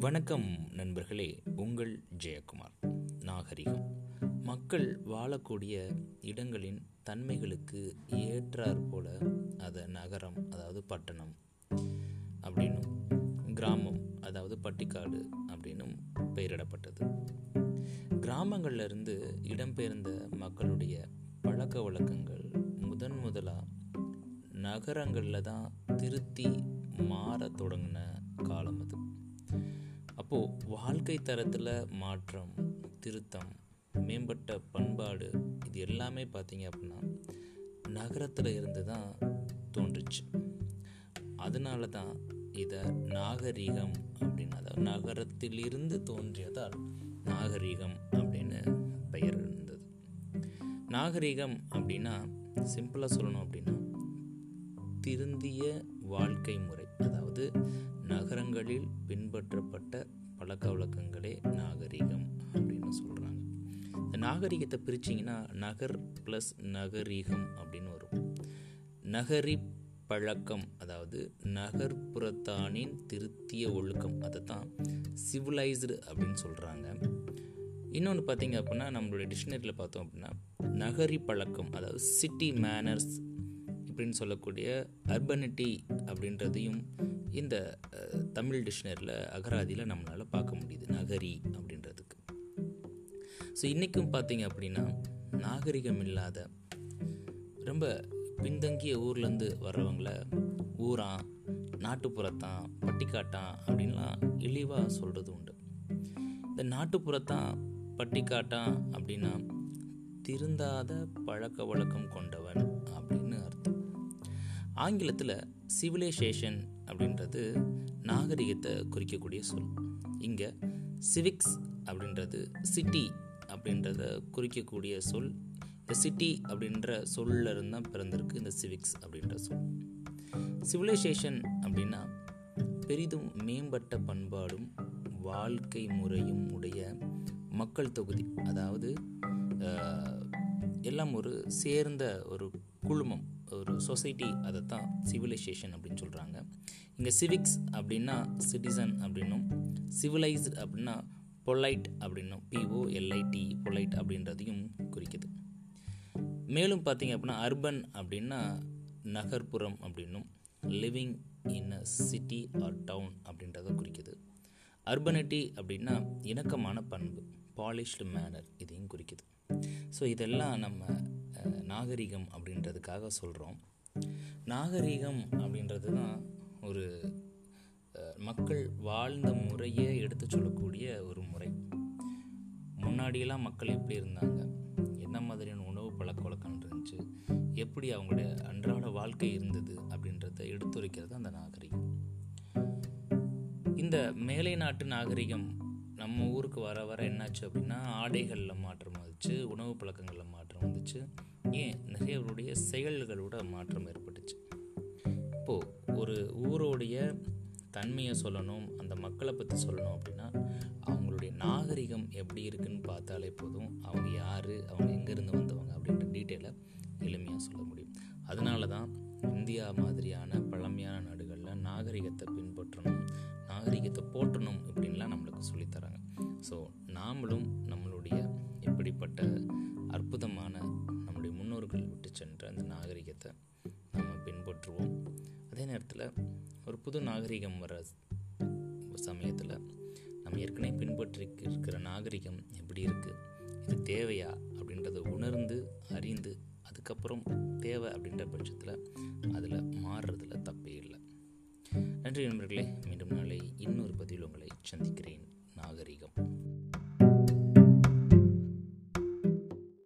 வணக்கம் நண்பர்களே உங்கள் ஜெயக்குமார். நாகரிகம். மக்கள் வாழக்கூடிய இடங்களின் தன்மைகளுக்கு ஏற்றாற் போல அதை நகரம் அதாவது பட்டணம் அப்படின்னும் கிராமம் அதாவது பட்டிக்காடு அப்படின்னும் பெயரிடப்பட்டது. கிராமங்கள்ல இருந்து இடம்பெயர்ந்த மக்களுடைய பழக்க வழக்கங்கள் முதன் முதலாக நகரங்களில் தான் திருத்தி மாற தொடங்கின காலம் அது. அப்போது வாழ்க்கை தரத்தில் மாற்றம் திருத்தம் மேம்பட்ட பண்பாடு இது எல்லாமே பார்த்தீங்க அப்படின்னா நகரத்தில் இருந்து தான் தோன்றுச்சு. அதனால தான் இதை நாகரீகம் அப்படின்னு அதாவது நகரத்திலிருந்து தோன்றியதால் நாகரீகம் அப்படின்னு பெயர் இருந்தது. நாகரீகம் அப்படின்னா சிம்பிளாக சொல்லணும் அப்படின்னா திருந்திய வாழ்க்கை முறை. அதாவது நகரங்களில் பின்பற்றப்பட்ட பழக்க வழக்கங்களே நாகரிகம் அப்படின்னு சொல்கிறாங்க இந்த நாகரிகத்தை பிரிச்சிங்கன்னா நகர் ப்ளஸ் நகரீகம் அப்படின்னு வரும். நகரி பழக்கம் அதாவது நகர்ப்புறத்தானின் திருத்திய ஒழுக்கம் அதை தான் சிவிலைஸ்டு அப்படின்னு சொல்கிறாங்க இன்னொன்று பார்த்தீங்க அப்படின்னா நம்மளுடைய டிக்ஷனரியில் பார்த்தோம் அப்படின்னா நகரி பழக்கம் அதாவது சிட்டி மேனர்ஸ் அப்படின்னு சொல்லக்கூடிய அர்பனிட்டி அப்படின்றதையும் இந்த தமிழ் டிக்ஷனரியில் அகராதியில் நம்மளால் பார்க்க முடியுது. நகரி அப்படின்றதுக்கு. ஸோ இன்றைக்கும் பார்த்தீங்க அப்படின்னா நாகரிகம் இல்லாத ரொம்ப பின்தங்கிய ஊர்லேருந்து வர்றவங்கள ஊரான் நாட்டுப்புறத்தான் பட்டிக்காட்டான் அப்படின்லாம் இழிவாக சொல்கிறது உண்டு. இந்த நாட்டுப்புறத்தான் பட்டிக்காட்டான் அப்படின்னா திருந்தாத பழக்க வழக்கம் கொண்டவன் அப்படின்னு அர்த்தம். ஆங்கிலத்தில் சிவிலைசேஷன் அப்படின்றது நாகரிகத்தை குறிக்கக்கூடிய சொல். இங்கே சிவிக்ஸ் அப்படின்றது சிட்டி அப்படின்றத குறிக்கக்கூடிய சொல். இந்த சிட்டி அப்படின்ற சொல்ல இருந்தால் பிறந்திருக்கு இந்த சிவிக்ஸ் அப்படின்ற சொல். சிவிலைசேஷன் அப்படின்னா பெரிதும் மேம்பட்ட பண்பாடும் வாழ்க்கை முறையும் உடைய மக்கள் தொகுதி. அதாவது எல்லாம் ஒரு சேர்ந்த ஒரு குழுமம். ஒரு சொசைட்டி அதை தான் சிவிலைசேஷன் அப்படின்னு சொல்கிறாங்க இங்கே சிவிக்ஸ் அப்படின்னா சிட்டிசன் அப்படின்னும் சிவிலைஸ்டு அப்படின்னா பொலைட் அப்படின்னும் பிஓ எல்ஐடி பொலைட் அப்படின்றதையும் குறிக்குது. மேலும் பார்த்தீங்க அப்படின்னா அர்பன் அப்படின்னா நகர்ப்புறம் அப்படின்னும் living in a city or town அப்படின்றத குறிக்குது. அர்பனிட்டி அப்படின்னா இணக்கமான பண்பு பாலிஷ்டு மேனர் இதையும் குறிக்குது. ஸோ இதெல்லாம் நம்ம நாகரிகம் அப்படின்றதுக்காக சொல்கிறோம் நாகரிகம் அப்படின்றது தான் ஒரு மக்கள் வாழ்ந்த முறையை எடுத்து சொல்லக்கூடிய ஒரு முறை. முன்னாடியெல்லாம் மக்கள் எப்படி இருந்தாங்க? என்ன மாதிரியான உணவு பழக்க வழக்கம் இருந்துச்சு? எப்படி அவங்களுடைய அன்றாட வாழ்க்கை இருந்தது? அப்படின்றத எடுத்துரைக்கிறது அந்த நாகரிகம். இந்த மேலை நாட்டு நாகரிகம் நம்ம ஊருக்கு வர வர என்னாச்சு அப்படின்னா ஆடைகளில் மாற்றம் வந்துச்சு உணவு பழக்கங்களில் மாற்றம் வந்துச்சு. ஏன் நிறையவருடைய செயல்களோட மாற்றம் ஏற்பட்டுச்சு. இப்போது ஒரு ஊரோடைய தன்மையை சொல்லணும் அந்த மக்களை பற்றி சொல்லணும் அப்படின்னா அவங்களுடைய நாகரிகம் எப்படி இருக்குன்னு பார்த்தாலே போதும் அவங்க யார் அவங்க எங்கேருந்து வந்தவங்க அப்படின்ற டீட்டெயிலை எளிமையாக சொல்ல முடியும். அதனால தான் இந்தியா மாதிரியான பழமையான நாடுகளில் நாகரிகத்தை பின்பற்றணும் நாகரிகத்தை போற்றணும் இப்படின்லாம் நம்மளுக்கு சொல்லித்தராங்க ஸோ நாமளும் நம்மளுடைய இப்படிப்பட்ட அற்புதமான நம்முடைய முன்னோர்கள் விட்டு சென்ற அந்த நாகரிகத்தை நம்ம பின்பற்றுவோம். அதே நேரத்தில் ஒரு புது நாகரிகம் வர சமயத்தில் நம்ம ஏற்கனவே பின்பற்றி இருக்கிற நாகரிகம் எப்படி இருக்குது இது தேவையா? அப்படின்றத உணர்ந்து அறிந்து அதுக்கப்புறம் தேவை அப்படின்ற பட்சத்தில் அதில் மாறுறதுல தப்பே இல்லை. நன்றி நண்பர்களே மீண்டும் நாளை இன்னொரு பதிவில் உங்களை சந்திக்கிறேன். நாகரிகம்.